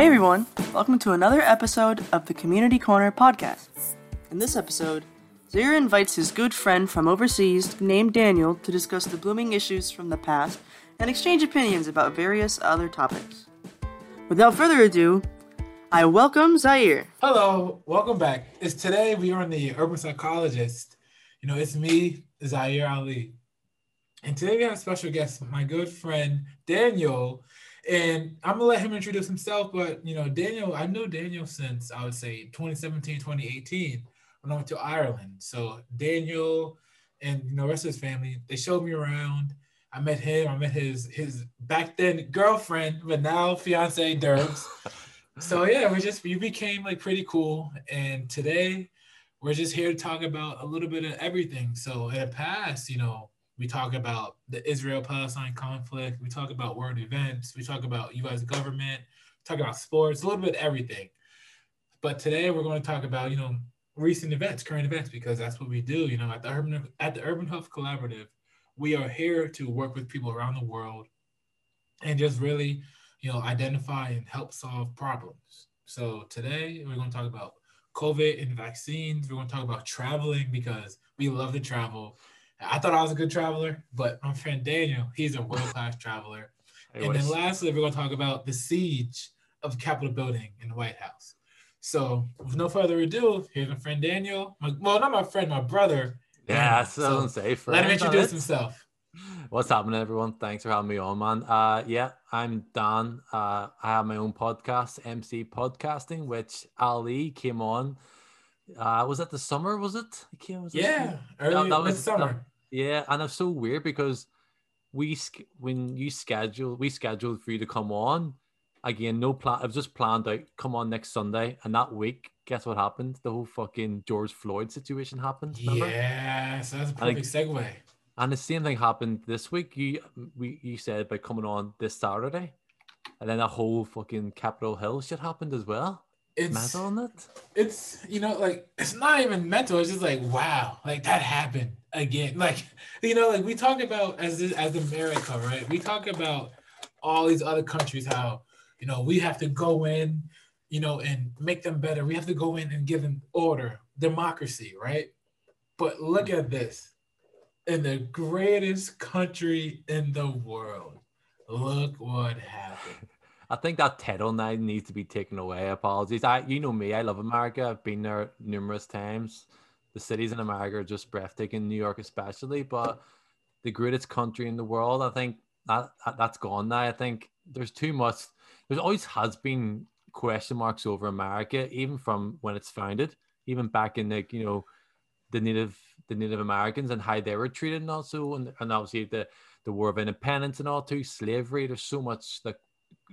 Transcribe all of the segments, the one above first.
Hey everyone, welcome to another episode of the Community Corner podcast. In this episode, Zaire invites his good friend from overseas named Daniel to discuss the blooming issues from the past and exchange opinions about various other topics. Without further ado, I welcome Zaire. Hello, welcome back. It's today we are on the Urban Psychologist. You know, it's me, Zaire Ali. And today we have a special guest, my good friend Daniel. And I'm gonna let him introduce himself, but you know, Daniel, I know Daniel since I would say 2017, 2018 when I went to Ireland. So Daniel and you know, the rest of his family, they showed me around. I met him, I met his his back then girlfriend, but now fiance Derbs. so yeah, we just we became like pretty cool. And today we're just here to talk about a little bit of everything. So in the past, you know, we talk about the Israel-Palestine conflict. We talk about world events. We talk about U.S. government. Talk about sports, a little bit of everything. But today we're going to talk about, you know, recent events, current events, because that's what we do. You know, at the Urban at the Urban Health Collaborative, we are here to work with people around the world and just really, you know, identify and help solve problems. So today we're going to talk about COVID and vaccines. We're going to talk about traveling because we love to travel. I thought I was a good traveler, but my friend Daniel, he's a world class traveler. and then lastly, we're going to talk about the siege of Capitol building in the White House. So, with no further ado, here's my friend Daniel. My, well, not my friend, my brother. Yeah, so. Let him introduce himself. What's happening, everyone? Thanks for having me on, man. Uh, yeah, I'm Dan. Uh, I have my own podcast, MC Podcasting, which Ali came on. Uh, was that the summer? Was it? Was yeah, early that, that was summer. Yeah, and it's so weird because we when you schedule, we scheduled for you to come on. Again, no plan. I've just planned out. Come on next Sunday, and that week, guess what happened? The whole fucking George Floyd situation happened. Remember? Yeah, so that's a perfect segue. And the same thing happened this week. You we you said by coming on this Saturday, and then a whole fucking Capitol Hill shit happened as well. It's mental on. It's you know like it's not even mental. It's just like wow, like that happened again. Like you know like we talk about as this, as America, right? We talk about all these other countries how you know we have to go in, you know, and make them better. We have to go in and give them order, democracy, right? But look at this in the greatest country in the world. Look what happened. I think that title now needs to be taken away. Apologies. I, you know me. I love America. I've been there numerous times. The cities in America are just breathtaking. New York, especially, but the greatest country in the world. I think that that's gone now. I think there's too much. There's always has been question marks over America, even from when it's founded, even back in the you know the native the Native Americans and how they were treated, and also and, and obviously the the War of Independence and all too, slavery. There's so much like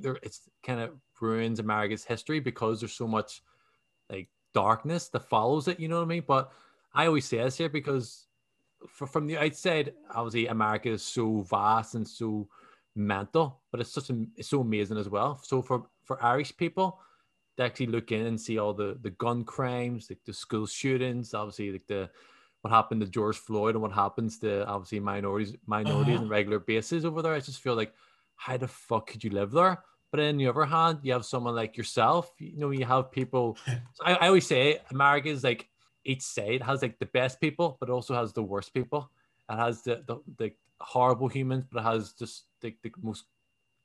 there it's kind of ruins America's history because there's so much like darkness that follows it. You know what I mean? But I always say this here because for, from the outside, obviously America is so vast and so mental, but it's such a, it's so amazing as well. So for for Irish people to actually look in and see all the the gun crimes, like the school shootings, obviously like the what happened to George Floyd and what happens to obviously minorities minorities uh-huh. on regular basis over there. I just feel like how the fuck could you live there? But on the other hand, you have someone like yourself. You know, you have people. I, I always say America is like each side has like the best people, but also has the worst people. It has the the, the horrible humans, but it has just the, the most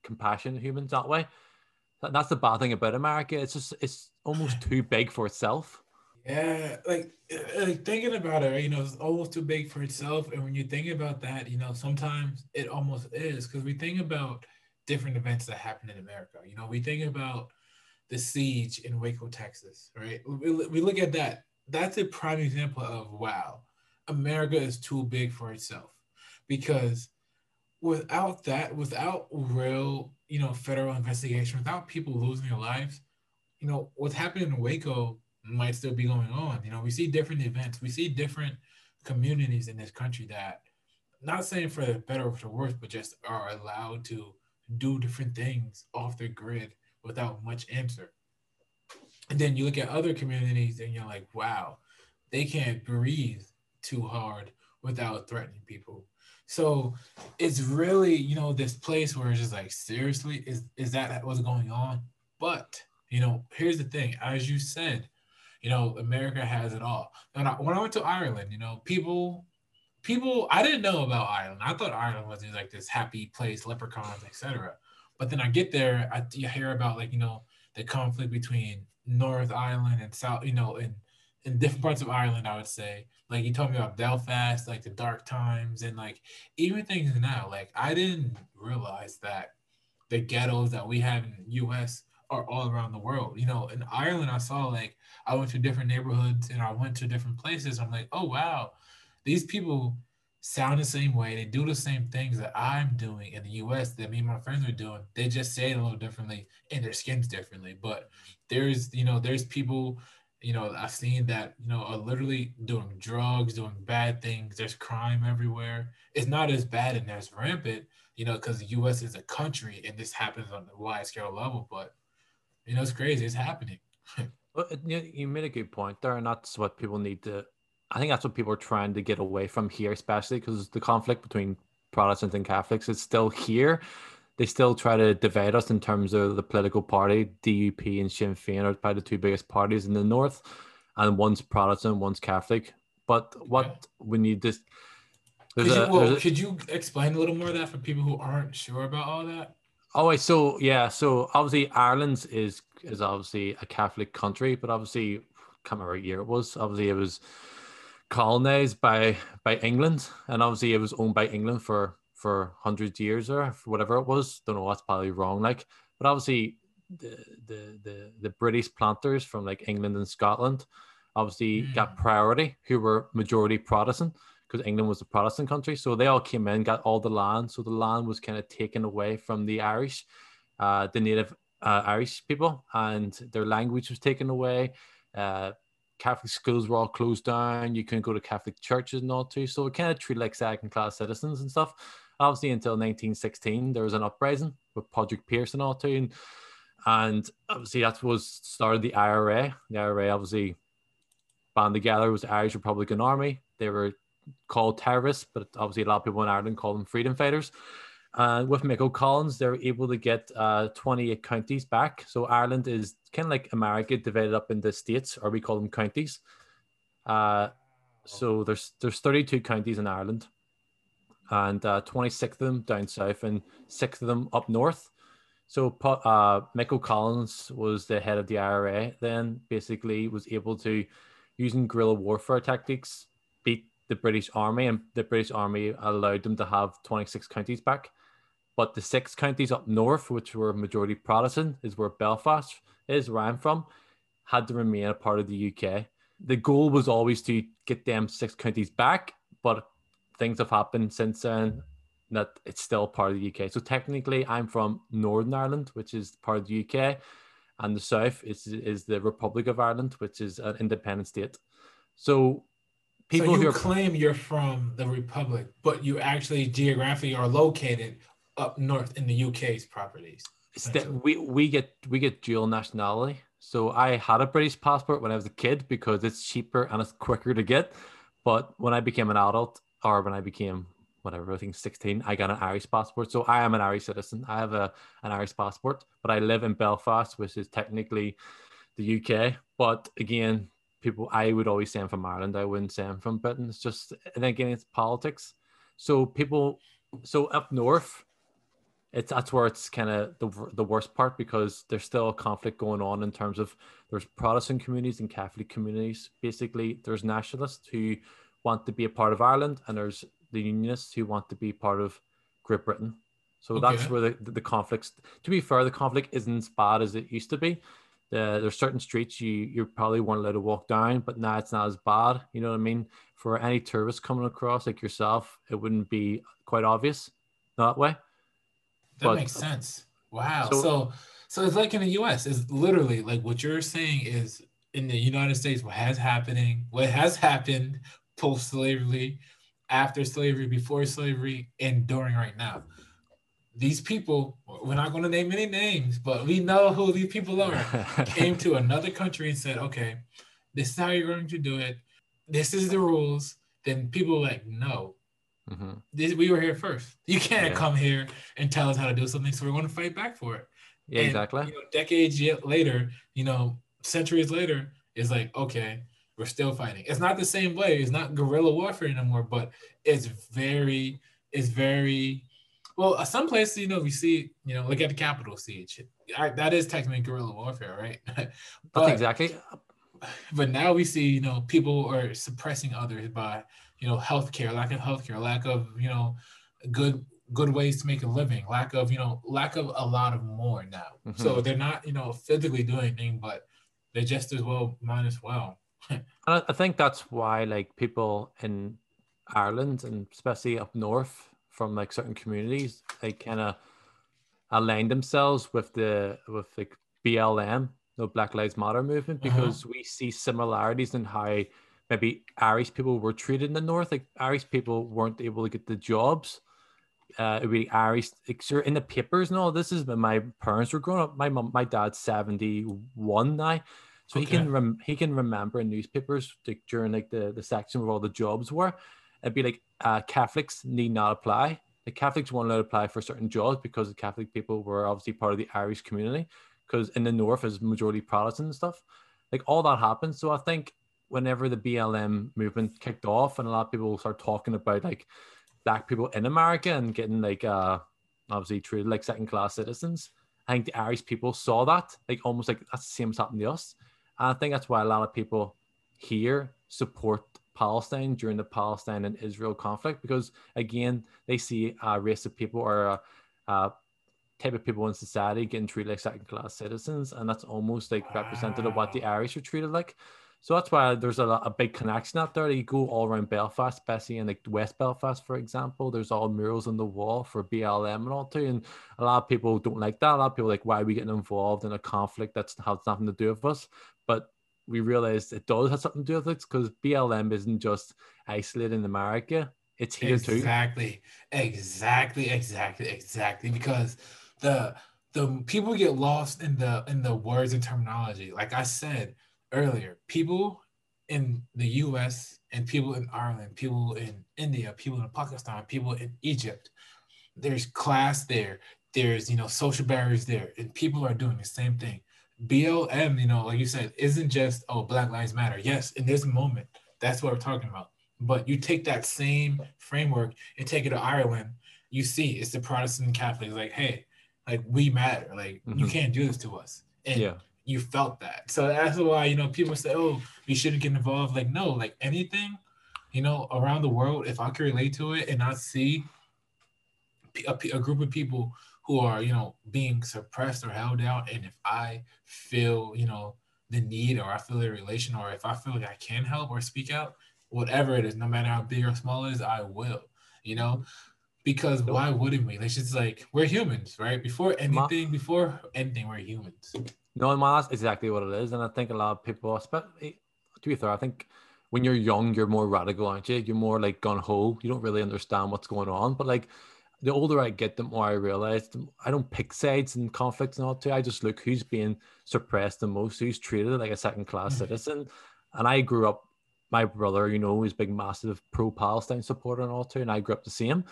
compassionate humans that way. That's the bad thing about America. It's just it's almost too big for itself. Yeah, like, uh, like thinking about it, you know, it's almost too big for itself. And when you think about that, you know, sometimes it almost is because we think about different events that happen in America. You know, we think about the siege in Waco, Texas, right? We, we look at that. That's a prime example of wow, America is too big for itself because without that, without real, you know, federal investigation, without people losing their lives, you know, what's happening in Waco might still be going on. You know, we see different events, we see different communities in this country that, not saying for the better or for the worse, but just are allowed to do different things off the grid without much answer. And then you look at other communities and you're like, wow, they can't breathe too hard without threatening people. So it's really, you know, this place where it's just like, seriously, is, is that what's going on? But You know, here's the thing, as you said, you know, America has it all. And I, when I went to Ireland, you know, people, people, I didn't know about Ireland. I thought Ireland was like this happy place, leprechauns, etc. But then I get there, I hear about like you know the conflict between North Ireland and South, you know, in in different parts of Ireland. I would say, like you told me about Belfast, like the dark times, and like even things now. Like I didn't realize that the ghettos that we have in the U.S. are all around the world. You know, in Ireland, I saw like I went to different neighborhoods and I went to different places. I'm like, oh wow, these people sound the same way. They do the same things that I'm doing in the US that me and my friends are doing. They just say it a little differently and their skin's differently. But there's, you know, there's people, you know, I've seen that, you know, are literally doing drugs, doing bad things. There's crime everywhere. It's not as bad and as rampant, you know, because the US is a country and this happens on a wide scale level. But, you know, it's crazy. It's happening. well, you made a good point there, and that's what people need to I think that's what people are trying to get away from here, especially because the conflict between Protestants and Catholics is still here. They still try to divide us in terms of the political party. DUP and Sinn Féin are probably the two biggest parties in the north, and one's Protestant, one's Catholic. But what yeah. we need this. Could, a, you, well, a, could you explain a little more of that for people who aren't sure about all that? Oh, wait, so yeah, so obviously Ireland is is obviously a Catholic country, but obviously, can't remember what year it was. Obviously, it was colonized by by England, and obviously it was owned by England for for hundreds of years or whatever it was. Don't know what's probably wrong. Like, but obviously the the the, the British planters from like England and Scotland obviously mm. got priority, who were majority Protestant because England was a Protestant country. So they all came in, got all the land. So the land was kind of taken away from the Irish, uh, the native uh, Irish people, and their language was taken away. Uh, Catholic schools were all closed down. You couldn't go to Catholic churches and all too. So it kind of treated like second class citizens and stuff. Obviously, until 1916, there was an uprising with Padraig Pearse and all too. And, and obviously, that was started the IRA. The IRA obviously band together was the Irish Republican Army. They were called terrorists, but obviously a lot of people in Ireland call them freedom fighters. And with Mick Collins, they're able to get uh, 28 counties back. So Ireland is kind of like America divided up into states, or we call them counties. Uh, so there's there's 32 counties in Ireland, and uh, 26 of them down south, and six of them up north. So uh, Collins was the head of the IRA. Then basically was able to, using guerrilla warfare tactics, the British Army, and the British Army allowed them to have 26 counties back. But the six counties up north, which were majority Protestant, is where Belfast is, where I'm from, had to remain a part of the UK. The goal was always to get them six counties back, but things have happened since then that it's still part of the UK. So technically, I'm from Northern Ireland, which is part of the UK, and the South is is the Republic of Ireland, which is an independent state. So people so you are, claim you're from the Republic, but you actually geographically are located up north in the UK's properties. we we get we get dual nationality. So I had a British passport when I was a kid because it's cheaper and it's quicker to get. But when I became an adult, or when I became whatever I think 16, I got an Irish passport. So I am an Irish citizen. I have a an Irish passport, but I live in Belfast, which is technically the UK. But again, people I would always say I'm from Ireland. I wouldn't say I'm from Britain. It's just and again it's politics. So people so up north it's that's where it's kind of the, the worst part because there's still a conflict going on in terms of there's Protestant communities and Catholic communities. Basically, there's nationalists who want to be a part of Ireland, and there's the Unionists who want to be part of Great Britain. So okay. that's where the, the, the conflicts. To be fair, the conflict isn't as bad as it used to be. The, there's certain streets you you probably weren't allowed to walk down, but now it's not as bad. You know what I mean? For any tourist coming across like yourself, it wouldn't be quite obvious that way. That but, makes sense. Wow. So, so, so it's like in the U.S. It's literally like what you're saying is in the United States. What has happening? What has happened post slavery, after slavery, before slavery, and during right now. These people, we're not going to name any names, but we know who these people are. came to another country and said, "Okay, this is how you're going to do it. This is the rules." Then people like, "No, Mm-hmm. This, we were here first. You can't yeah. come here and tell us how to do something, so we're going to fight back for it. Yeah, And, exactly. You know, decades later, you know, centuries later, it's like okay, we're still fighting. It's not the same way. It's not guerrilla warfare anymore, but it's very, it's very. Well, uh, some places, you know, we see, you know, look at the Capitol siege. I, that is technically guerrilla warfare, right? But, exactly. but now we see, you know, people are suppressing others by, you know, healthcare, lack of healthcare, lack of, you know, good good ways to make a living, lack of, you know, lack of a lot of more now. So Mhm. they're not, you know, physically doing anything, but they just as well might as well. I think that's why like people in Ireland and especially up north from like certain communities, they kind of align themselves with the with like BLM, the Black Lives Matter movement, Uh-huh. because we see similarities in how maybe Irish people were treated in the north. Like Irish people weren't able to get the jobs. Uh, it'd be Irish, like, sure, in the papers and all. This is when my parents were growing up. My mom, my dad's seventy one now, so he can rem- he can remember in newspapers like during like the the section where all the jobs were. It'd be like uh, Catholics need not apply. The Catholics allowed to apply for certain jobs because the Catholic people were obviously part of the Irish community. Because in the north is majority Protestant and stuff. Like all that happened. So I think whenever the BLM movement kicked off and a lot of people start talking about like black people in America and getting like uh obviously treated like second class citizens. I think the Irish people saw that, like almost like that's the same as happened to us. And I think that's why a lot of people here support Palestine during the Palestine and Israel conflict because again they see a race of people or a, a type of people in society getting treated like second class citizens, and that's almost like representative of what the Irish are treated like. So that's why there's a, lot, a big connection out there. You go all around Belfast, especially in like West Belfast, for example. There's all murals on the wall for BLM and all too. And a lot of people don't like that. A lot of people are like, why are we getting involved in a conflict that's has nothing to do with us? We realized it does have something to do with it because BLM isn't just isolated in America. It's here too. Exactly, exactly, exactly, exactly. Because the the people get lost in the in the words and terminology. Like I said earlier, people in the U.S. and people in Ireland, people in India, people in Pakistan, people in Egypt. There's class there. There's you know social barriers there, and people are doing the same thing. BLM, you know, like you said, isn't just oh Black Lives Matter. Yes, in this moment, that's what we're talking about. But you take that same framework and take it to Ireland, you see it's the Protestant and Catholics like, hey, like we matter. Like you Mhm. can't do this to us. And Yeah. you felt that. So that's why, you know, people say, oh, we shouldn't get involved. Like, no, like anything, you know, around the world, if I can relate to it and I see a, a group of people who are, you know, being suppressed or held out, and if I feel, you know, the need or I feel the relation or if I feel like I can help or speak out, whatever it is, no matter how big or small it is, I will, you know, because why wouldn't we? It's just like we're humans, right? Before anything, before anything, we're humans. No, man, that's exactly what it is. And I think a lot of people, especially to be fair, I think when you're young, you're more radical, aren't you? You're more like gun ho. You don't really understand what's going on. But like the older I get, the more I realize I don't pick sides in conflicts and all too. I just look who's being suppressed the most, who's treated like a second class Mhm. citizen. And I grew up, my brother, you know, is big, massive pro Palestine supporter and all too. And I grew up the same.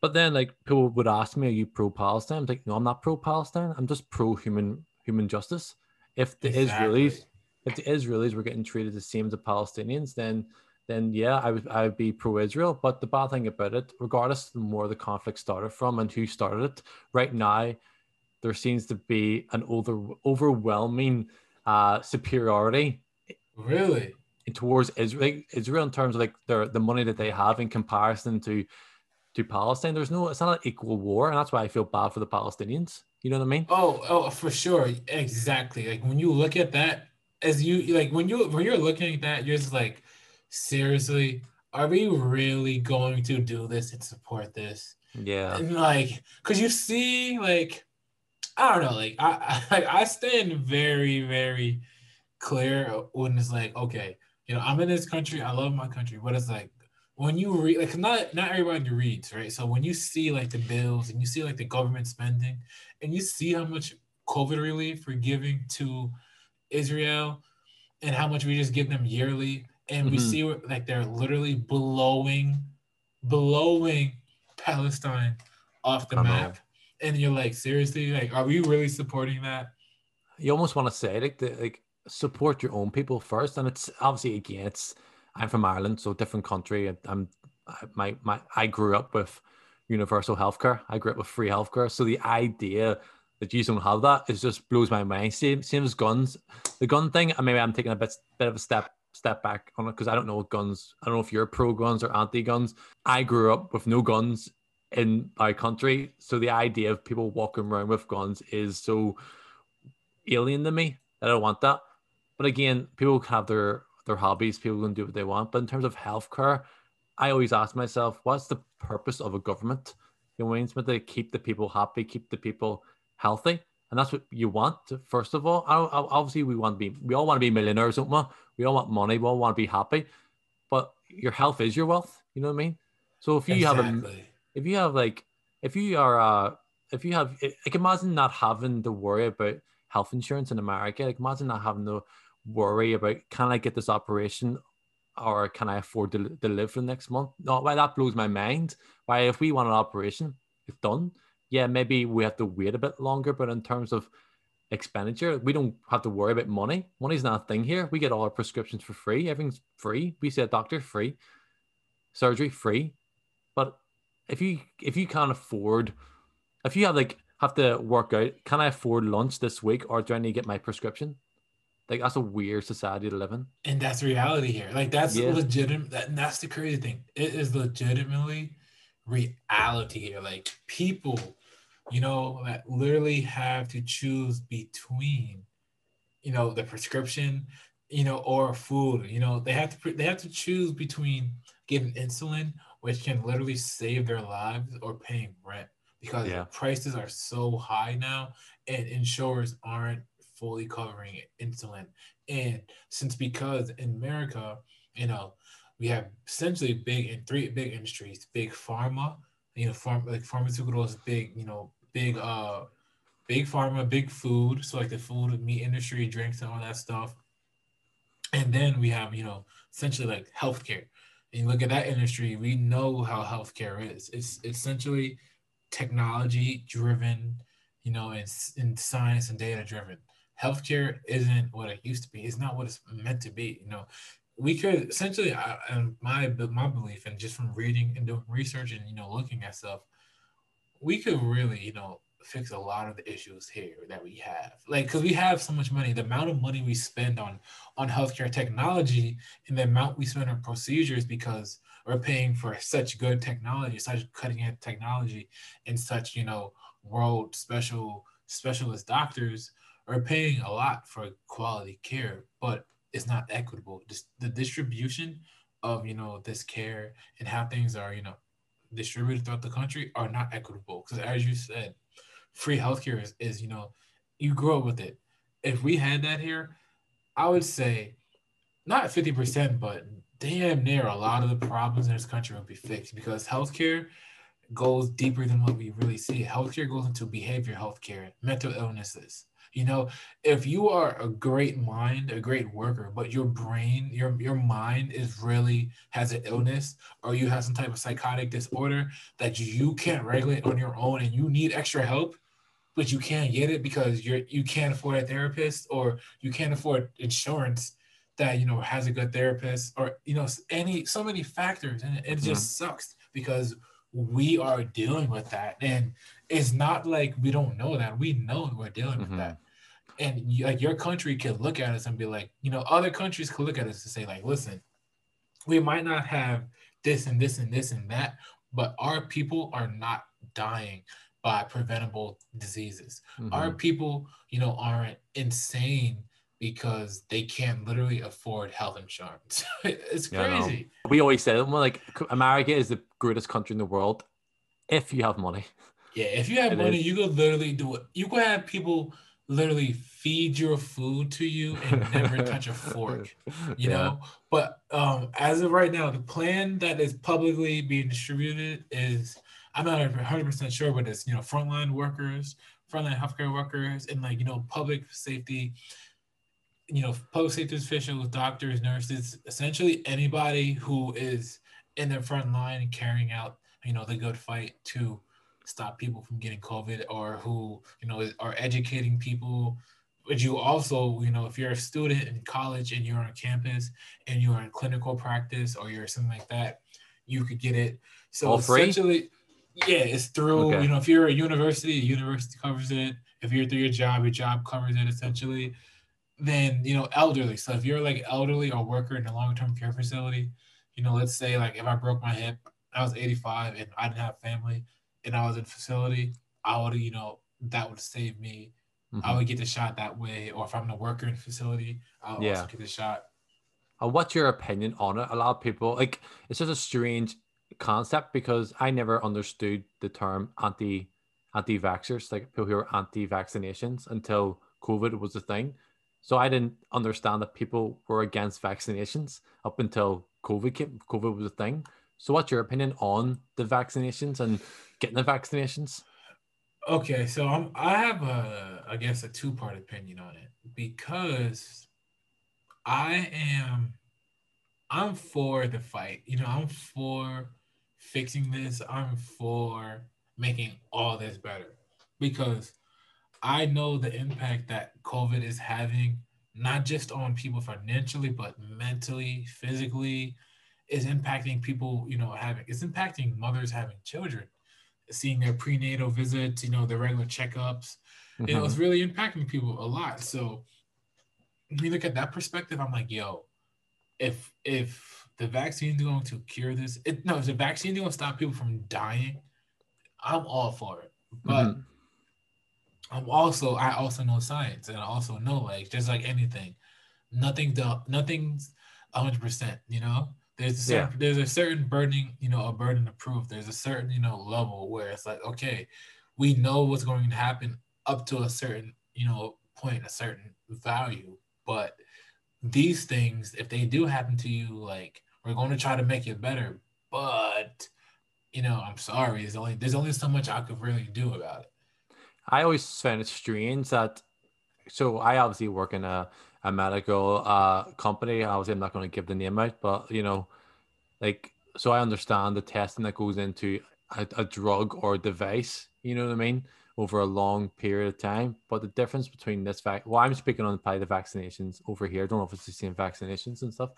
But then like people would ask me, Are you pro Palestine? I'm like, no, I'm not pro Palestine. I'm just pro human human justice. If the Israelis if the Israelis were getting treated the same as the Palestinians, then then yeah, I would I would be pro-Israel. But the bad thing about it, regardless of where the conflict started from and who started it, right now there seems to be an over overwhelming uh, superiority Really? towards Israel, Israel in terms of like their the money that they have in comparison to to Palestine. There's no, it's not an equal war, and that's why I feel bad for the Palestinians. You know what I mean? Oh, oh, for sure. Exactly. Like when you look at that, as you like when you when you're looking at that, you're just like, seriously, are we really going to do this and support this? Yeah. And like, cause you see, like, I don't know, like I I, I stand very very clear when it's like, okay, you know, I'm in this country, I love my country, but it's like when you read, like, not not everybody reads, right? So when you see like the bills and you see like the government spending, and you see how much COVID relief we're giving to Israel, and how much we just give them yearly, and we Mhm. see like they're literally blowing, blowing Palestine off the I know. map. and you're like, seriously, like, are we really supporting that? You almost want to say like the, like support your own people first, and it's obviously again, it's I'm from Ireland, so different country. I'm my my I grew up with universal healthcare. I grew up with free healthcare, so the idea that you don't have that is just blows my mind. Same same as guns, the gun thing. And maybe I'm taking a bit bit of a step step back on it because I don't know guns. I don't know if you're pro guns or anti guns. I grew up with no guns in our country, so the idea of people walking around with guns is so alien to me I don't want that. But again, people have their their hobbies. People can do what they want. But in terms of healthcare, I always ask myself, what's the purpose of a government? You know, it's meant to keep the people happy, keep the people healthy, and that's what you want. First of all, obviously, we want to be, we all want to be millionaires, don't we? We all want money. We all want to be happy, but your health is your wealth. You know what I mean? So if you exactly. have a, if you have like, if you are, uh, if you have, like, imagine not having to worry about health insurance in America. Like, imagine not having to worry about can I get this operation or can I afford to, to live for the next month? No, why that blows my mind. Why if we want an operation, it's done. Yeah, maybe we have to wait a bit longer, but in terms of expenditure, we don't have to worry about money. Money's not a thing here. We get all our prescriptions for free. Everything's free. We see a doctor free, surgery free. But if you if you can't afford, if you have like have to work out, can I afford lunch this week, or do I need to get my prescription? Like that's a weird society to live in. And that's reality here. Like that's yeah. legitimate. That, and that's the crazy thing. It is legitimately reality here. Like people, you know, that literally have to choose between, you know, the prescription, you know, or food. You know, they have to they have to choose between getting insulin, which can literally save their lives, or paying rent because yeah. prices are so high now, and insurers aren't fully covering insulin. And since because in America, you know, we have essentially big in three big industries, big pharma, you know, farm like pharmaceuticals, big, you know, big uh big pharma, big food, so like the food, meat industry, drinks and all that stuff. And then we have, you know, essentially like healthcare. And you look at that industry, we know how healthcare is. It's essentially technology driven, you know, and, and science and data driven healthcare isn't what it used to be. It's not what it's meant to be. You know, we could essentially, I, my my belief, and just from reading and doing research and you know looking at stuff, we could really you know fix a lot of the issues here that we have. Like, because we have so much money, the amount of money we spend on on healthcare technology and the amount we spend on procedures because we're paying for such good technology, such cutting edge technology, and such you know world special specialist doctors are paying a lot for quality care, but it's not equitable. Just the distribution of you know this care and how things are you know distributed throughout the country are not equitable. Because as you said, free healthcare is, is you know you grow up with it. If we had that here, I would say not fifty percent, but damn near a lot of the problems in this country would be fixed because healthcare goes deeper than what we really see. Healthcare goes into behavior healthcare, mental illnesses, you know, if you are a great mind, a great worker, but your brain, your your mind is really has an illness or you have some type of psychotic disorder that you can't regulate on your own and you need extra help, but you can't get it because you're you can't afford a therapist or you can't afford insurance that you know has a good therapist or you know any so many factors and it, just mm-hmm. sucks because we are dealing with that and it's not like we don't know that we know we're dealing mm-hmm. with that and you, like your country can look at us and be like you know other countries can look at us and say like listen we might not have this and this and this and that but our people are not dying by preventable diseases mm-hmm. our people you know aren't insane because they can't literally afford health insurance. it's crazy. Yeah, we always say well, like America is the greatest country in the world if you have money. Yeah, if you have it money, is. you could literally do it. You could have people literally feed your food to you and never touch a fork. You yeah. know, but um, as of right now, the plan that is publicly being distributed is I'm not 100 percent sure, but it's you know frontline workers, frontline healthcare workers, and like you know public safety you know, public safety officials, doctors, nurses, essentially anybody who is in the front line carrying out, you know, the good fight to stop people from getting COVID or who, you know, are educating people. But you also, you know, if you're a student in college and you're on campus and you're in clinical practice or you're something like that, you could get it. So essentially, yeah, it's through, Okay. you know, if you're a university, a university covers it. If you're through your job, your job covers it essentially. Then, you know, elderly. So if you're like elderly or worker in a long-term care facility, you know, let's say like if I broke my hip, I was 85 and I didn't have family and I was in facility, I would, you know, that would save me. I Mhm. would get the shot that way. Or if I'm a worker in facility, I would Yeah. also get the shot. And what's your opinion on it? A lot of people like it's just a strange concept because I never understood the term anti anti vaxxers, like people who are anti vaccinations until COVID was a thing. So I didn't understand that people were against vaccinations up until COVID came COVID was a thing. So what's your opinion on the vaccinations and getting the vaccinations? Okay, so I'm I have a I guess a two part opinion on it because I am I'm for the fight. You know, I'm for fixing this. I'm for making all this better because I know the impact that COVID is having not just on people financially but mentally, physically is impacting people, you know, having it's impacting mothers having children seeing their prenatal visits, you know, their regular checkups. You know, it's really impacting people a lot. So when you look at that perspective, I'm like, yo, if if the vaccine is going to cure this, it no, if the vaccine is going to stop people from dying, I'm all for it. But Mhm. I'm also I also know science and I also know like just like anything, nothing nothing's hundred percent, you know? There's a certain there's a certain burden, you know, a burden of proof. There's a certain, you know, level where it's like, okay, we know what's going to happen up to a certain, you know, point, a certain value. But these things, if they do happen to you, like we're going to try to make it better. But you know, I'm sorry, there's only there's only so much I could really do about it. I always find it strange that so I obviously work in a, a medical uh company. Obviously I'm not going to give the name out, but you know, like so I understand the testing that goes into a, a drug or device, you know what I mean, over a long period of time. But the difference between this vac well, I'm speaking on probably the vaccinations over here. I don't know if it's the same vaccinations and stuff.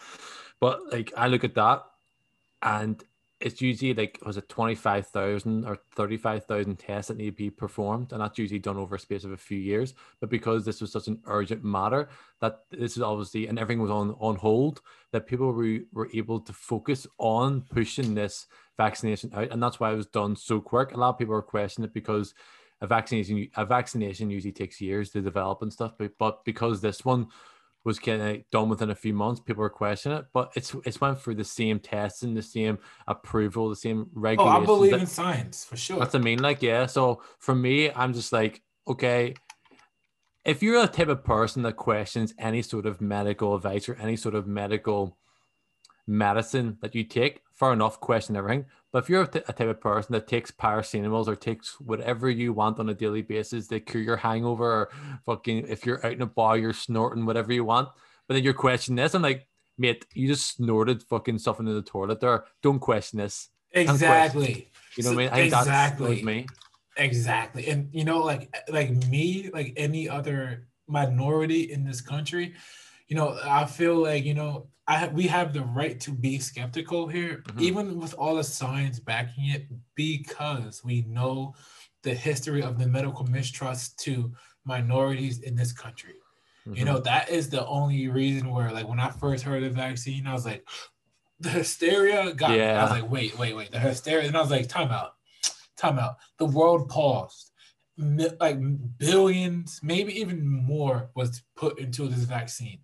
But like I look at that and it's usually like was it 25,000 or 35,000 tests that need to be performed and that's usually done over a space of a few years. But because this was such an urgent matter that this is obviously and everything was on on hold that people were, were able to focus on pushing this vaccination out and that's why it was done so quick. A lot of people are questioning it because a vaccination a vaccination usually takes years to develop and stuff but, but because this one was kind of done within a few months. People were questioning it, but it's it's went through the same testing, the same approval, the same regulations. Oh. I believe that- in science for sure. that's what I mean. Like, yeah. So for me, I'm just like, okay, if you're a type of person that questions any sort of medical advice or any sort of medical medicine that you take, fair enough, question everything. But if you're a t- a type of person that takes paracetamols or takes whatever you want on a daily basis to cure your hangover, or fucking if you're out in a bar, you're snorting whatever you want, but then you're questioning this, I'm like, mate, you just snorted fucking stuff into the toilet there. Don't question this. exactly. You know what I mean? I exactly. me. Exactly. And you know, like like me, like any other minority in this country, you know, I feel like, you know, I have, we have the right to be skeptical here, Mhm. even with all the science backing it, because we know the history of the medical mistrust to minorities in this country. You Mhm. know, that is the only reason where, like, when I first heard of the vaccine, I was like, the hysteria got me. I was like, wait, wait, wait, the hysteria. And I was like, time out, time out. The world paused. Like billions, maybe even more, was put into this vaccine.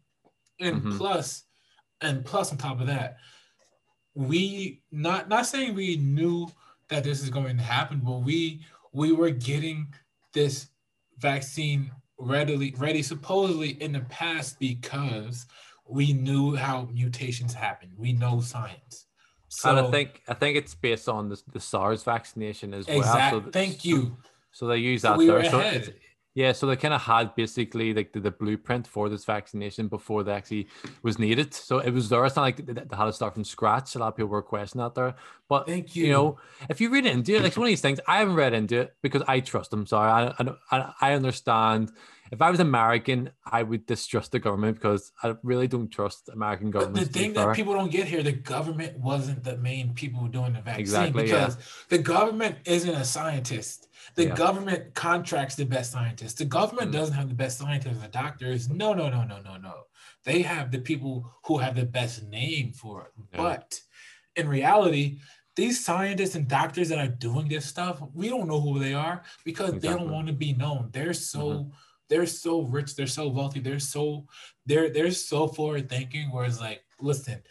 And Mhm. plus, and plus on top of that, we not not saying we knew that this is going to happen, but we we were getting this vaccine readily ready supposedly in the past because we knew how mutations happen. We know science. So and I think I think it's based on the, the SARS vaccination as well. exactly. So, Thank you. So they use So that we there. were So it's- Yeah, so they kind of had basically like the, the blueprint for this vaccination before they actually was needed. So it was there. It's not like they, they had to start from scratch. A lot of people were questioning that there. But Thank you you. know, if you read into it, like one of these things, I haven't read into it because I trust them. Sorry, I, I, I understand. If I was American, I would distrust the government because I really don't trust American But government. the thing that people don't get here, the government wasn't the main people doing the vaccine Exactly, because the government isn't a scientist. The Yeah. government contracts the best scientists. The government Mm. doesn't have the best scientists and doctors. No, no, no, no, no, no. They have the people who have the best name for it. Yeah. But in reality, these scientists and doctors that are doing this stuff, we don't know who they are because they don't want to be known. They're so Mhm. They're so rich, they're so wealthy, they're so they're they're so forward thinking. Whereas like, listen,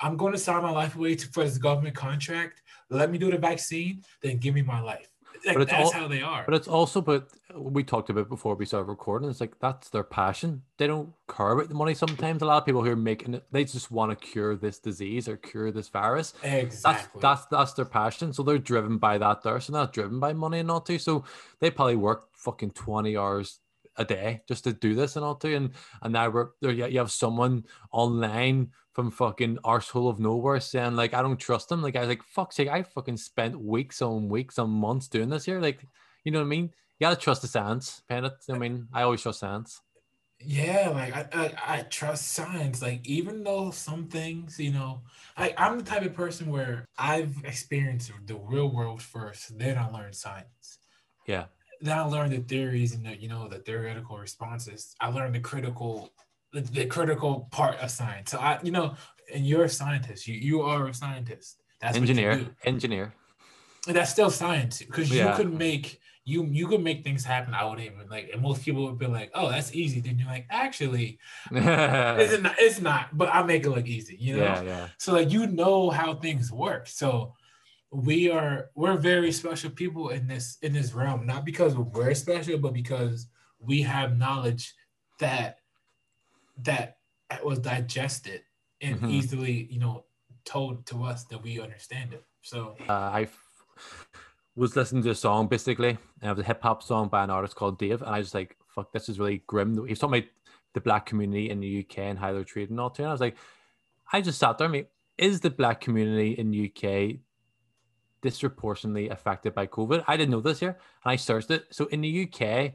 I'm going to sign my life away to, for this government contract. Let me do the vaccine, then give me my life. Like, But it's that's all- how they are. But it's also, but we talked about before we started recording. It's like that's their passion. They don't care about the money. Sometimes a lot of people who are making it, they just want to cure this disease or cure this virus. exactly. That's that's that's their passion. So they're driven by that. There, so they're not driven by money and all too. So they probably work fucking twenty hours a day just to do this and all too. And and now we're there. You you have someone online from fucking arsehole of nowhere saying like I don't trust them. Like I was like fuck's sake, I fucking spent weeks on weeks on months doing this here. Like you know what I mean? You gotta trust the science, Pennant. I mean, I always trust science. yeah, like I, I I trust science. Like even though some things, you know, I I'm the type of person where I've experienced the real world first, then I learn science. Yeah. Then I learned the theories and the you know the theoretical responses. I learned the critical the, the critical part of science. So I you know, and you're a scientist. You you are a scientist. That's engineer, engineer. And that's still science because Yeah. you could make you you could make things happen. I wouldn't even like, and most people would be like, "Oh, that's easy." Then you're like, "Actually, it's not. It's not." But I make it look easy, you know. yeah. So like you know how things work. So we are we're very special people in this in this realm, not because we're special, but because we have knowledge that that was digested and Mhm. easily, you know, told to us that we understand it. So uh, I f- was listening to a song basically, and it was a hip hop song by an artist called Dave, and I was like, "Fuck, this is really grim." He was talking about the black community in the UK and how they're treated and all too. And I was like, I just sat there, mate. Is the black community in the UK disproportionately affected by COVID? I didn't know this here, and I searched it. So in the UK,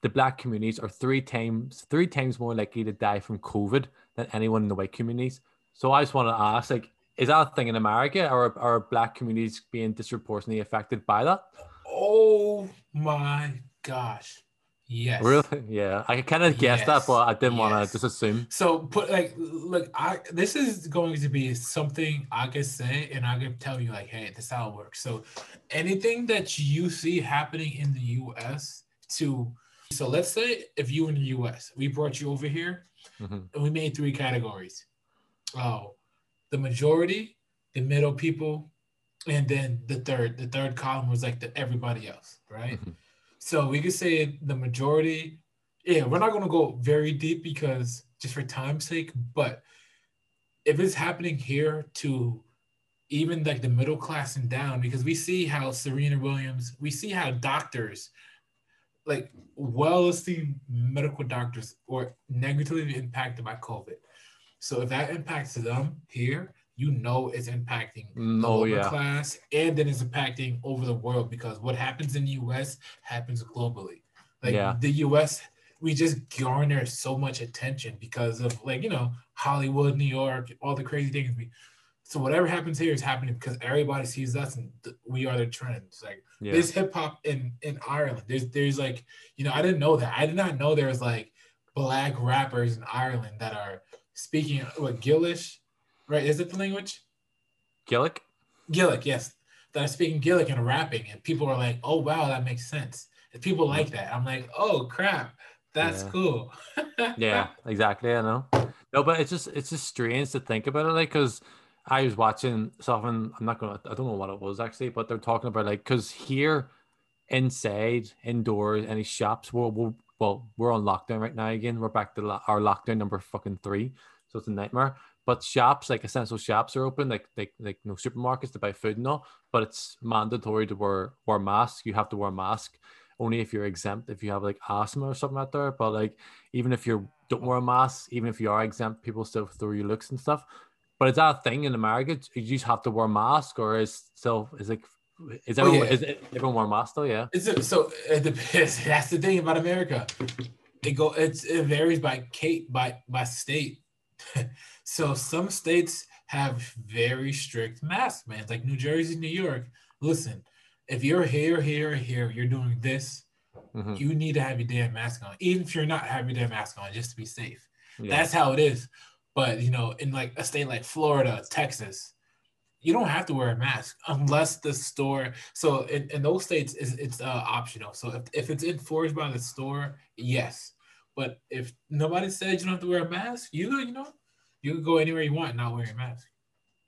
the black communities are three times three times more likely to die from COVID than anyone in the white communities. So I just want to ask, like, is that a thing in America, or are black communities being disproportionately affected by that? oh my gosh. Yes. Really? Yeah, I kind of guessed that, but I didn't want to just assume. So put like look, I this is going to be something I can say and I can tell you like, hey, this is how it works. So anything that you see happening in the US to so let's say if you in the US, we brought you over here Mhm. and we made three categories. Oh, the majority, the middle people, and then the third. The third column was like the everybody else, right? Mhm. So we could say the majority. Yeah, we're not gonna go very deep because just for time's sake, but if it's happening here to even like the middle class and down, because we see how Serena Williams, we see how doctors, like well-esteemed medical doctors, were negatively impacted by COVID. So if that impacts them here, you know it's impacting the Mm, oh, lower yeah. class, and then it's impacting over the world because what happens in the U.S. happens globally. Like Yeah. the U.S., we just garner so much attention because of like you know Hollywood, New York, all the crazy things. We, so whatever happens here is happening because everybody sees us and th- we are the trends. Like Yeah. there's hip hop in in Ireland. There's there's like you know I didn't know that. I did not know there was like black rappers in Ireland that are speaking what Gillish, right? Is it the language? Gillick? Gillick, yes. That are speaking Gillick and rapping, and people are like, "Oh wow, that makes sense." And people mm. like that. I'm like, "Oh crap, that's Yeah. cool." yeah, exactly. I know. No, but it's just it's just strange to think about it, like because I was watching something. I'm not gonna. I don't know what it was actually, but they're talking about like because here, inside, indoors, any shops, we're, we're well, we're on lockdown right now again. We're back to lo- our lockdown number fucking three, so it's a nightmare. But shops like essential shops are open, like like like no supermarkets to buy food and all. But it's mandatory to wear wear a mask. You have to wear a mask only if you're exempt, if you have like asthma or something out there. But like even if you don't wear a mask, even if you are exempt, people still throw you looks and stuff. But is that a thing in America? You just have to wear a mask, or is still is like is Oh, everyone yeah. is it, everyone wear a mask though? Yeah. It's a, so it depends. That's the thing about America. It go it's it varies by Kate by by state. so some states have very strict mask bans, like New Jersey, New York. Listen, if you're here, here, here, you're doing this, Mhm. you need to have your damn mask on, even if you're not having your damn mask on, just to be safe. yeah. That's how it is. But you know, in like a state like Florida, Texas, you don't have to wear a mask unless the store. So in, in those states, it's, it's uh, optional. So if, if it's enforced by the store, yes. But if nobody said you don't have to wear a mask, you you know, you can go anywhere you want not wearing a mask.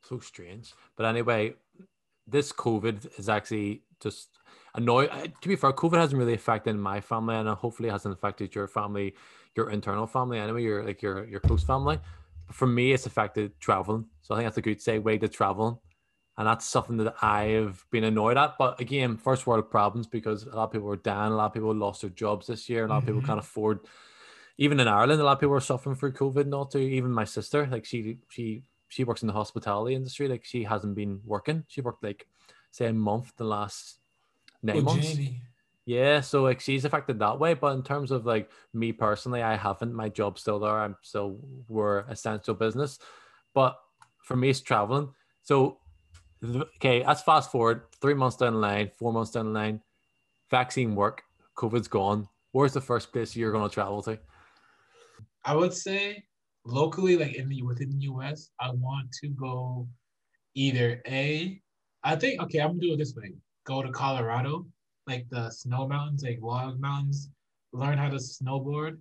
so strange. But anyway, this COVID is actually just annoying. To be fair, COVID hasn't really affected my family, and hopefully it hasn't affected your family, your internal family anyway, your like your your close family. But for me, it's affected traveling. So I think that's a good segue to traveling. And that's something that I've been annoyed at. But again, first world problems because a lot of people were down, a lot of people lost their jobs this year, a lot of people Mhm. can't afford even in Ireland, a lot of people are suffering through COVID. Not to even my sister, like she she she works in the hospitality industry. Like she hasn't been working. She worked like say a month the last nine Oh, months. Janie. Yeah, so like she's affected that way. But in terms of like me personally, I haven't. My job's still there. I'm still we're essential business. But for me, it's traveling. So okay, let's fast forward three months down the line, four months down the line, vaccine work, COVID's gone. Where's the first place you're gonna travel to? I would say locally, like in the within the US, I want to go either a. I think okay, I'm gonna do it this way. Go to Colorado, like the snow mountains, like wild mountains. Learn how to snowboard.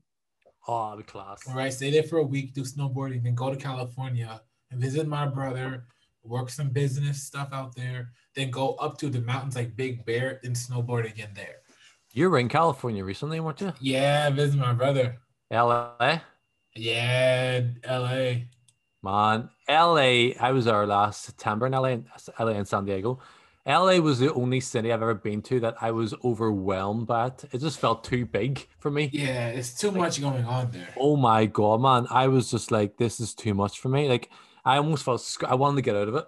Oh, the class. All right, stay there for a week, do snowboarding, then go to California and visit my brother, work some business stuff out there, then go up to the mountains like Big Bear and snowboard again there. You were in California recently, weren't you? Yeah, visit my brother. LA. Yeah, LA. Man, LA, I was there last September in LA, LA and San Diego. LA was the only city I've ever been to that I was overwhelmed by it. It just felt too big for me. Yeah, it's too much going on there. Oh my god, man. I was just like, this is too much for me. Like, I almost felt sc- I wanted to get out of it.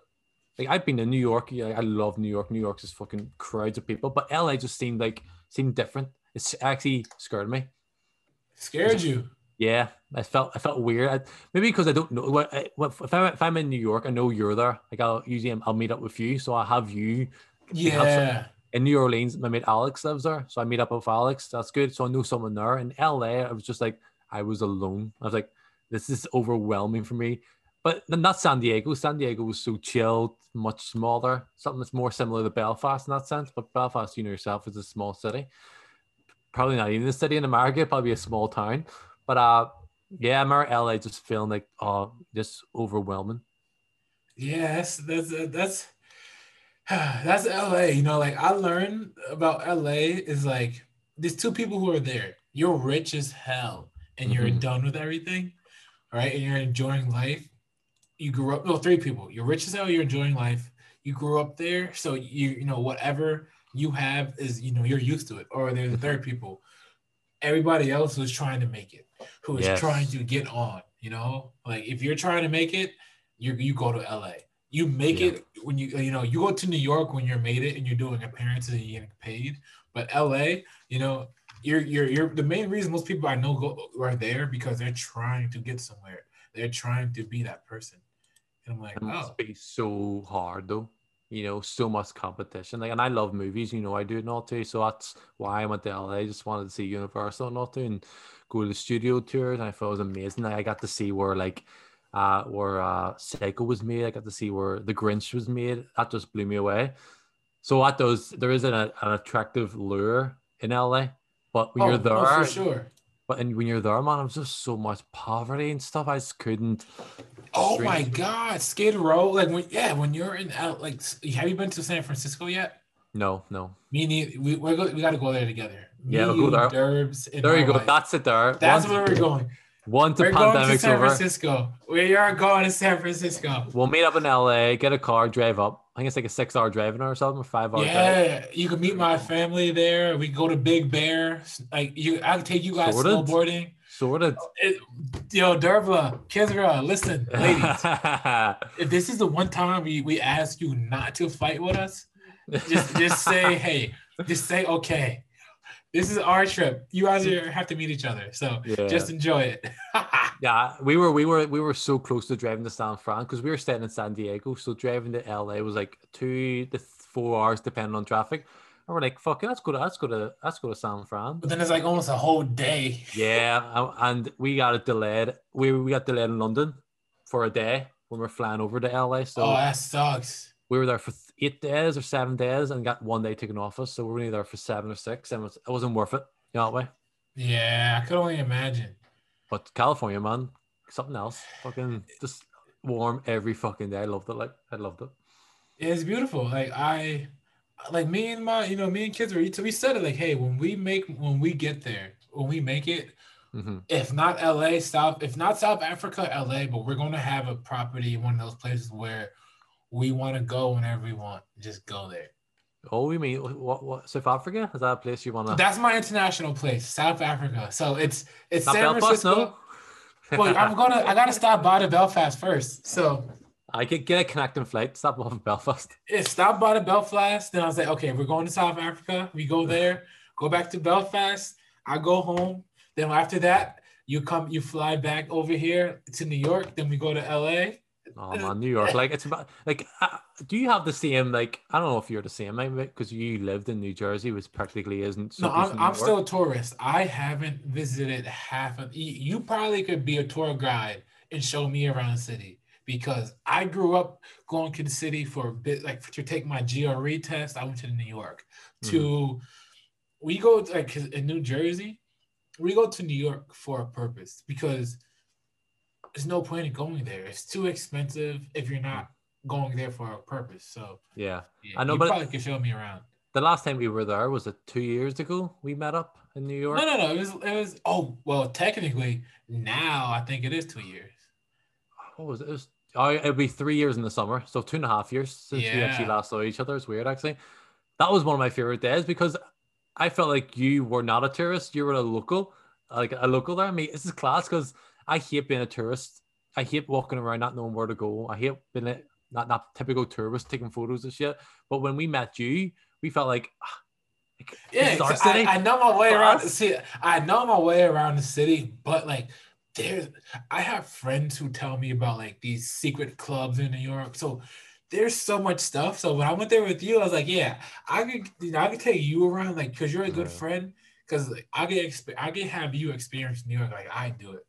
Like, I've been to New York. Yeah, I love New York. New York's just fucking crowds of people. But LA just seemed like seemed different. It's actually scared me. Scared you. Yeah, I felt I felt weird. I, maybe because I don't know what, what if I'm if I'm in New York, I know you're there. Like I'll usually I'll meet up with you, so I have you Yeah. in New Orleans. My mate Alex lives there, so I meet up with Alex. That's good. So I know someone there. In LA, I was just like I was alone. I was like, this is overwhelming for me. But then not San Diego. San Diego was so chilled, much smaller. Something that's more similar to Belfast in that sense. But Belfast, you know yourself, is a small city. Probably not even a city in America. Probably a small town. But uh, yeah, I remember LA just feeling like oh, just overwhelming. Yeah, that's that's that's that's LA. You know, like I learned about LA is like there's two people who are there. You're rich as hell and you're Mhm. done with everything, right? And you're enjoying life. You grew up no three people. You're rich as hell, you're enjoying life. You grew up there, so you you know whatever you have is you know you're used to it. Or there's the third people. Everybody else was trying to make it, who is Yes. trying to get on, you know? Like if you're trying to make it, you you go to LA. You make Yeah. it when you you know you go to New York when you're made it and you're doing appearances and you're getting paid. But LA, you know, you're you're you're the main reason most people I know go are there because they're trying to get somewhere. They're trying to be that person. And I'm like, It must oh, be so hard though. You know, so much competition. Like, and I love movies. You know, I do it not too. So that's why I went to LA. I just wanted to see Universal and not to and go to the studio tours. And I thought it was amazing. I got to see where like, uh, where uh, Psycho was made. I got to see where The Grinch was made. That just blew me away. So what does there is an, an attractive lure in LA, but when oh, you're there, oh, for sure. but and when you're there, man, it was just so much poverty and stuff. I just couldn't. Oh my God, Skid Row. Like when yeah, when you're in out like have you been to San Francisco yet? No, no. Me neither. We we got to go there together. Me, Yeah, we'll go there. There you go. That's it. There. That's Once- where we're going. Once the We're going to San over, Francisco. We are going to San Francisco. we'll meet up in LA, get a car, drive up, I think it's like a six hour driving or something, or five hour drive. Yeah, you can meet my family there. We go to Big Bear. Like you, I can take you guys Sorted. snowboarding. Sorted. Oh, it, yo, Dervla, Kizra, listen, ladies. if this is the one time we, we ask you not to fight with us, just just say hey, just say okay. This is our trip. You guys are, have to meet each other, so Yeah. just enjoy it. Yeah, we were we were we were so close to driving to San Fran because we were staying in San Diego. So driving to LA was like two to four hours depending on traffic. We're like, fuck it, let's go to let's go to let's go to San Fran. but then it's like almost a whole day. Yeah, and we got it delayed. We we got delayed in London for a day when we are flying over to LA. So oh, that sucks. we were there for eight days or seven days and got one day taken off us. So we were only there for seven or six, and it, was, it wasn't worth it. You know that way. Yeah, I could only imagine. But California, man, something else. Fucking just warm every fucking day. I loved it. Like I loved it. It's beautiful. Like I, like me and my, you know, me and kids were. So we said it like, hey, when we make, when we get there, when we make it, hmm if not LA, South, if not South Africa, LA, but we're gonna have a property in one of those places where we want to go whenever we want. Just go there. Oh, we mean what? What? South Africa? Is that a place you want to? That's my international place, South Africa. So it's it's Not San Belfast, Francisco. no. well, I'm gonna I gotta stop by to Belfast first. So I could get a connecting flight. Stop off in Belfast. it stopped by the Belfast. Then I was like, okay, we're going to South Africa. We go there, go back to Belfast. I go home. Then after that, you come, you fly back over here to New York. Then we go to LA. Oh man, New York. Like it's about like. Uh, do you have the same like? I don't know if you're the same, because you lived in New Jersey, which practically isn't. so No, I'm, I'm still a tourist. I haven't visited half of. You probably could be a tour guide and show me around the city because I grew up going to the city for a bit, like to take my GRE test. I went to New York. To Mm-hmm. we go like in New Jersey, we go to New York for a purpose because there's no point in going there. It's too expensive if you're not going there for a purpose. So Yeah. yeah, I know, you but- probably could show me around. The last time we were there was it two years ago. We met up in New York. No, no, no. It was, it was. Oh, well, technically, now I think it is two years. What was it? It was. Oh, it'll be three years in the summer, so two and a half years since we actually last saw each other. It's weird, actually. That was one of my favorite days because I felt like you were not a tourist; you were a local, like a local there. I mean, this is class because I hate being a tourist. I hate walking around not knowing where to go. I hate being a, not not typical tourist taking photos and shit. But when we met you, we felt like, ah, Yeah, is our 'cause I. I know my way around. See, I know my way around the city, but like, there's. I have friends who tell me about like these secret clubs in New York. So there's so much stuff. So when I went there with you, I was like, yeah, I could, you know, I could take you around, like, cause you're a good friend. Cause like, I get, exp- I can have you experience New York like I do it.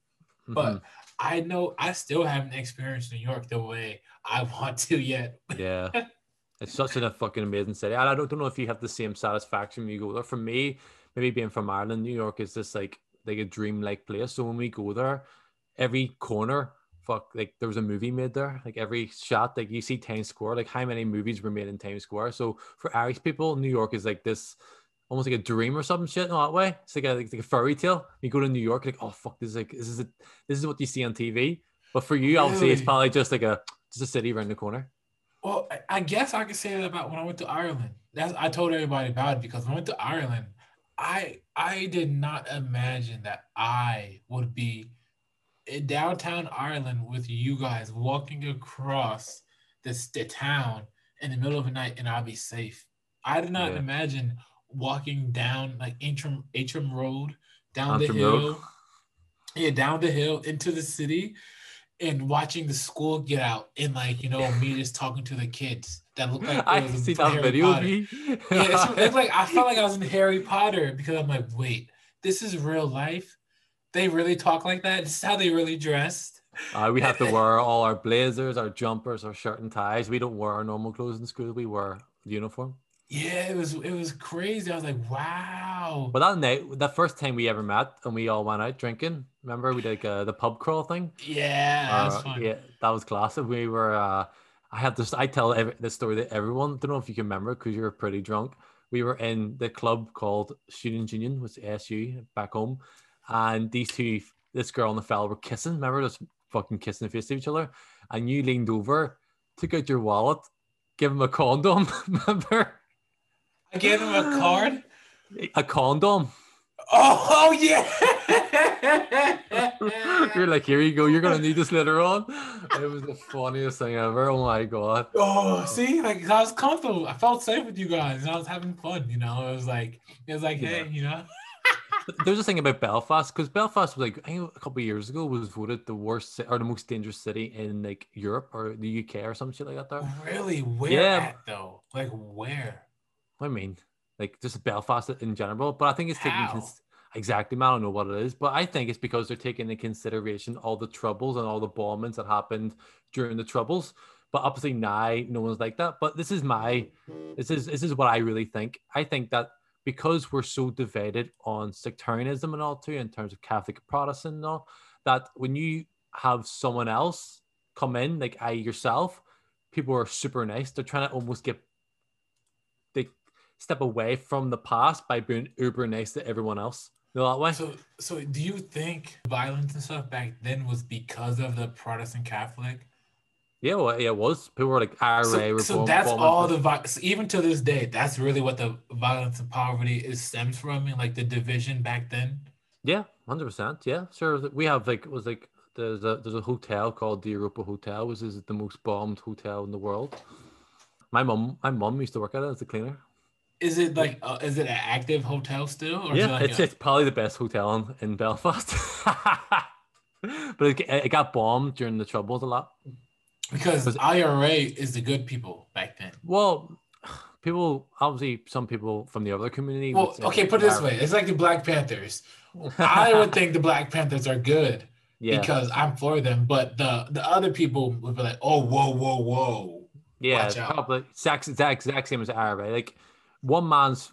But Mhm. I know I still haven't experienced New York the way I want to yet. Yeah. It's such a fucking amazing city. And I don't, don't know if you have the same satisfaction when you go there. For me, maybe being from Ireland, New York is just like like a dream-like place. So when we go there, every corner, fuck, like there was a movie made there. Like every shot, like you see Times Square, like how many movies were made in Times Square. So for Irish people, New York is like this almost like a dream or something shit in that way. It's like a like, a fairy tale. You go to New York, like, oh fuck, this is like this is a, this is what you see on TV. But for you, obviously, it's probably just like a just a city around the corner. Well, I- I guess I could say that about when I went to Ireland. That's I told everybody about it because when I went to Ireland, I I did not imagine that I would be in downtown Ireland with you guys walking across this the town in the middle of the night and I'll be safe. I did not Yeah. imagine walking down like Antrim Antrim Road down Antrim the Road. hill. Yeah, down the hill into the city and watching the school get out and like you know me just talking to the kids that looked like I see that Harry video Potter. Yeah, it's, it's like I felt like I was in Harry Potter because I'm like, wait, this is real life. They really talk like that. This is how they really dressed. Uh, we have to wear all our blazers, our jumpers, our shirt and ties. We don't wear our normal clothes in school. We wear the uniform. Yeah, it was it was crazy. I was like, wow. But that night, the first time we ever met, and we all went out drinking. Remember, we did like, uh, the pub crawl thing. Yeah, that was Uh, fun. Yeah, that was classic. We were. Uh, I had this. I tell every, this story to everyone. Don't know if you can remember because you were pretty drunk. We were in the club called Students Union, which is SU back home, and these two, this girl and the fella, were kissing. Remember, just fucking kissing the face of each other. And you leaned over, took out your wallet, give him a condom. Remember? I gave him a card. A condom. Oh, oh yeah. You're like, here you go. You're gonna need this later on. It was the funniest thing ever. Oh my god. Oh, see, like I was comfortable. I felt safe with you guys, and I was having fun. You know, it was like it was like, Yeah. hey, you know. There's a thing about Belfast because Belfast was like I think a couple of years ago was voted the worst or the most dangerous city in like Europe or the UK or some shit like that. There. Really, where Yeah. at though? Like where? I mean, like just Belfast in general. But I think it's taking cons- exactly. I don't know what it is, but I think it's because they're taking into consideration all the troubles and all the bombings that happened during the troubles. But obviously now no one's like that. But this is my this is this is what I really think. I think that because we're so divided on sectarianism and all too in terms of Catholic Protestant and all, that when you have someone else come in, like I yourself, people are super nice. They're trying to almost get step away from the past by being uber nice to everyone else. Know that way? So, so do you think violence and stuff back then was because of the Protestant Catholic? Yeah, well, yeah, it was. People were like IRA, So, reform, so that's reform, all the violence. even to this day. That's really what the violence and poverty is stems from, and like the division back then. Yeah, hundred percent. Yeah, sure. We have like it was like there's a there's a hotel called the Europa Hotel, which is the most bombed hotel in the world. My mom, my mom used to work at it as a cleaner. Is it like uh, is it an active hotel still? Or is it yeah, like it's, a- it's probably the best hotel in, in Belfast. but it, it got bombed during the troubles a lot. because IRA is the good people back then. Well, people obviously some people from the other community. Well, okay, put it this way: it's like the Black Panthers. I would think the Black Panthers are good yeah, because I'm for them, but the the other people would be like, "Oh, whoa, whoa, whoa." yeah, watch out. probably exact exact exact same as IRA. Like one man's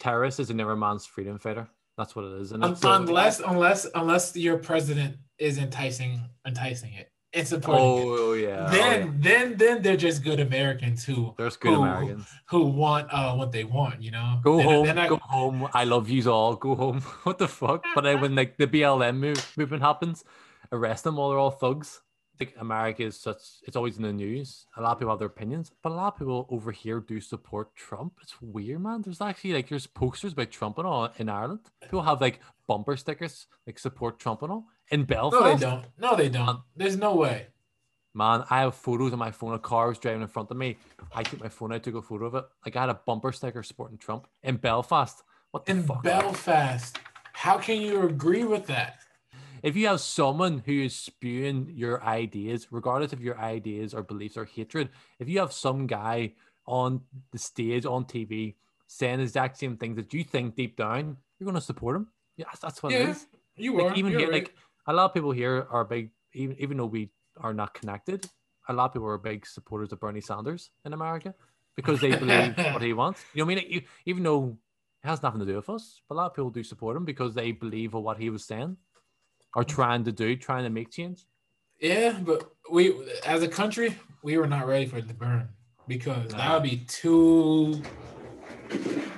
terrorist is another man's freedom fighter. That's what it is. And Un- it's, uh, unless, unless, unless your president is enticing, enticing it and supporting it. oh yeah, oh, Then, yeah. then, then they're just good Americans who there's good who- Americans. who want uh what they want. You know, Go They're- home, they're not- go home. I love yous all. Go home. What the fuck? But then when like the BLM move, movement happens, arrest them while they're all thugs. Like America is such, it's always in the news. A lot of people have their opinions, but a lot of people over here do support Trump. It's weird, man. There's actually like there's posters by Trump and all in Ireland. People have like bumper stickers like support Trump and all in Belfast. No, they don't. No, they don't. Um, there's no way. Man, I have photos on my phone. A car was driving in front of me. I took my phone out, took a photo of it. Like I had a bumper sticker supporting Trump in Belfast. What the In fuck? Belfast, how can you agree with that? If you have someone who is spewing your ideas, regardless of your ideas or beliefs or hatred, if you have some guy on the stage on TV saying the exact same things that you think deep down, you're going to support him. Yeah, that's, that's what it Yeah, is. you Like, are. even here, right. like a lot of people here are big, even even though we are not connected, a lot of people are big supporters of Bernie Sanders in America because they believe what he wants. You know what I mean? Even though it has nothing to do with us, but a lot of people do support him because they believe what he was saying or trying to do, trying to make change. Yeah, but we as a country, we were not ready for the burn because that would be too.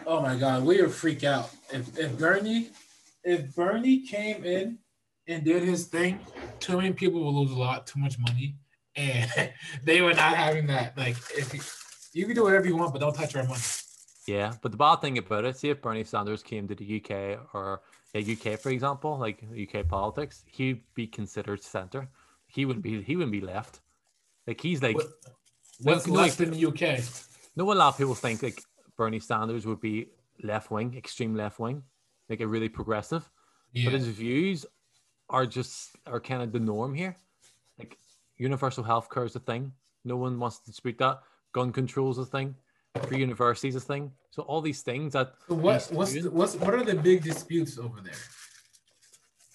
Oh my God, we would freak out if if Bernie, if Bernie came in and did his thing. Too many people will lose a lot, too much money, and they were not having that. Like, if you, you can do whatever you want, but don't touch our money. Yeah, but the bad thing about it, see if Bernie Sanders came to the UK or yeah, UK, for example, like UK politics, he'd be considered centre. He wouldn't be. He wouldn't be left. Like he's like. What- What's no, like, left in the UK? No, a lot of people think like Bernie Sanders would be left wing, extreme left wing, like a really progressive. But his views are just are kind of the norm here. Like universal health care is a thing. No one wants to dispute that. Gun control is a thing. Free universities a thing. So all these things that so what what's the, what's what are the big disputes over there?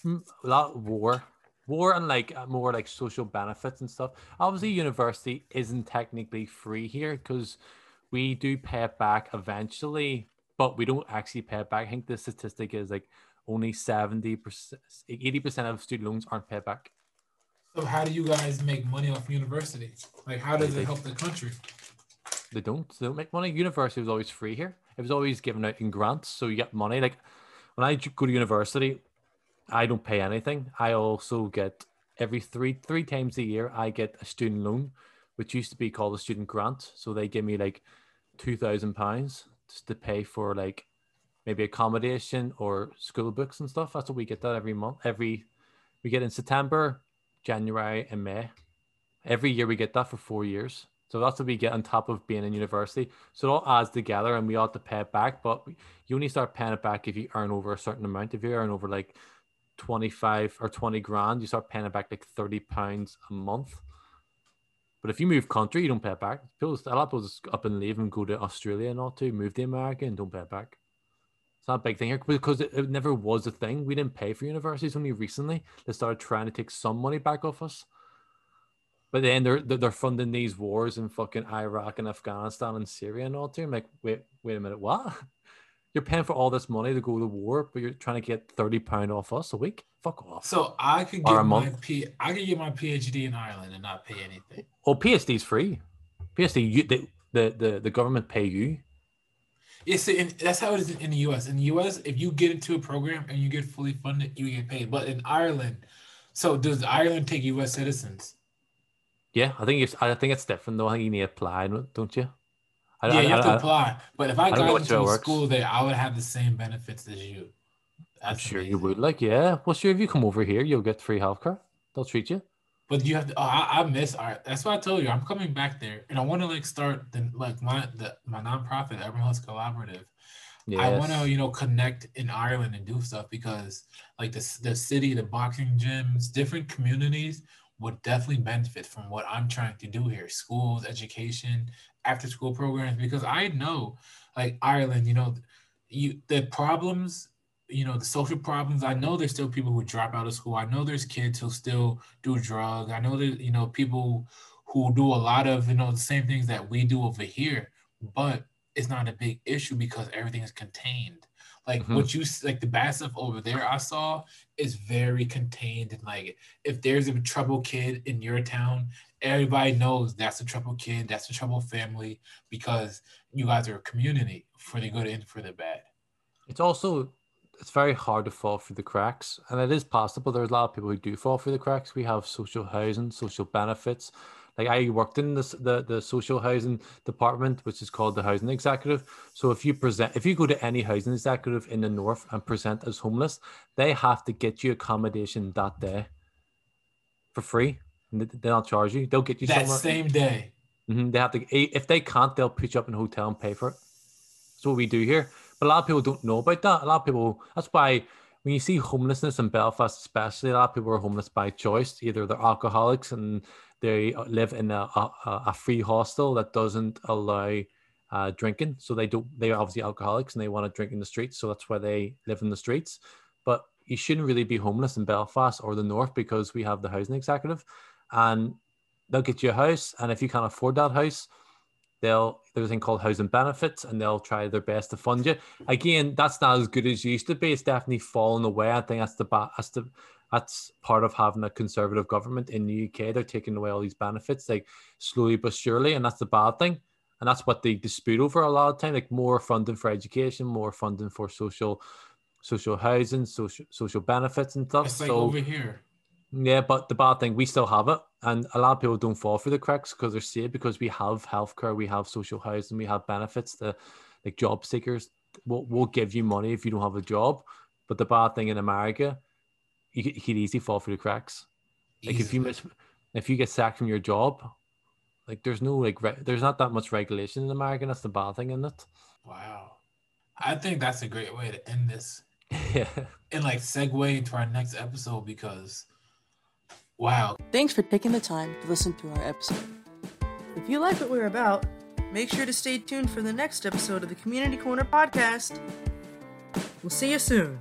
Mm, a lot of war war and like uh, more like social benefits and stuff obviously university isn't technically free here because we do pay it back eventually but we don't actually pay it back i think the statistic is like only 70% 80% of student loans aren't paid back So how do you guys make money off university? Like how does it help the country? They don't they don't make money university was always free here it was always given out in grants so you get money like when I go to university i don't pay anything i also get every three three times a year i get a student loan which used to be called a student grant. So they give me like two thousand pounds just to pay for like maybe accommodation or school books and stuff. That's what we get that every month. Every we get in September, January, and May. Every year we get that for four years. So that's what we get on top of being in university. So it all adds together and we ought to pay it back. But you only start paying it back if you earn over a certain amount. If you earn over like 25 or 20 grand, you start paying it back like 30 pounds a month. But if you move country, you don't pay it back. People, a lot of people just up and leave and go to Australia and all to move to America and don't pay it back. It's not a big thing here because it, it never was a thing. We didn't pay for universities only recently. They started trying to take some money back off us. But then they're they're funding these wars in fucking Iraq and Afghanistan and Syria and all too. I'm like, wait, wait a minute, what? You're paying for all this money to go to war, but you're trying to get thirty pound off us a week? Fuck off. So I could get my P, I could get my PhD in Ireland and not pay anything. Well, PhD's free. PhD, you, the, the the the government pay you. Yes, yeah, that's how it is in the U.S. In the U.S., if you get into a program and you get fully funded, you get paid. But in Ireland, so does Ireland take U.S. citizens? Yeah, I think it's. I think it's different though. I think you need to apply, don't you? I, yeah, I, you have I, to apply. But if I, got into a school there, I would have the same benefits as you. That's I'm sure amazing. you would. Like, yeah. Well, sure. If you come over here, you'll get free healthcare. They'll treat you. But you have to. Oh, I, I miss art. That's why I told you I'm coming back there, and I want to like start the like my the my nonprofit Urban Health Collaborative. Yes. I want to you know connect in Ireland and do stuff because like the the city, the boxing gyms, different communities would definitely benefit from what I'm trying to do here schools, education, after school programs, because I know, like Ireland, you know, you the problems, you know, the social problems. I know there's still people who drop out of school. I know there's kids who still do drugs. I know that, you know, people who do a lot of, you know, the same things that we do over here, but it's not a big issue because everything is contained. Like mm-hmm. what you like the bad stuff over there I saw is very contained and like if there's a trouble kid in your town, everybody knows that's a trouble kid, that's a trouble family because you guys are a community for the good and for the bad. It's also it's very hard to fall through the cracks, and it is possible. There's a lot of people who do fall through the cracks. We have social housing, social benefits, like I worked in this, the the social housing department, which is called the housing executive. So if you present, if you go to any housing executive in the north and present as homeless, they have to get you accommodation that day for free. They'll charge you. They'll get you that somewhere. same day. Mm-hmm. They have to. If they can't, they'll put you up in a hotel and pay for it. That's what we do here. But a lot of people don't know about that. A lot of people. That's why when you see homelessness in Belfast, especially, a lot of people are homeless by choice. Either they're alcoholics and they live in a, a, a free hostel that doesn't allow uh, drinking. So they don't. They're obviously alcoholics and they want to drink in the streets. So that's why they live in the streets. But you shouldn't really be homeless in Belfast or the north because we have the housing executive, and they'll get you a house. And if you can't afford that house, they'll there's a thing called housing benefits, and they'll try their best to fund you. Again, that's not as good as it used to be. It's definitely fallen away. I think that's the bad that's the that's part of having a conservative government in the UK. They're taking away all these benefits, like slowly but surely, and that's the bad thing. And that's what they dispute over a lot of time, like more funding for education, more funding for social, social housing, social social benefits and stuff. It's like so, over here. Yeah, but the bad thing, we still have it, and a lot of people don't fall through the cracks because they're safe because we have healthcare, we have social housing, we have benefits. The like job seekers will will give you money if you don't have a job. But the bad thing in America you could, you could easily fall through the cracks. Like if you miss, if you get sacked from your job, like there's no like re- there's not that much regulation in America. That's the bad thing in it. Wow, I think that's a great way to end this. yeah, and like segue into our next episode because, wow. Thanks for taking the time to listen to our episode. If you like what we're about, make sure to stay tuned for the next episode of the Community Corner podcast. We'll see you soon.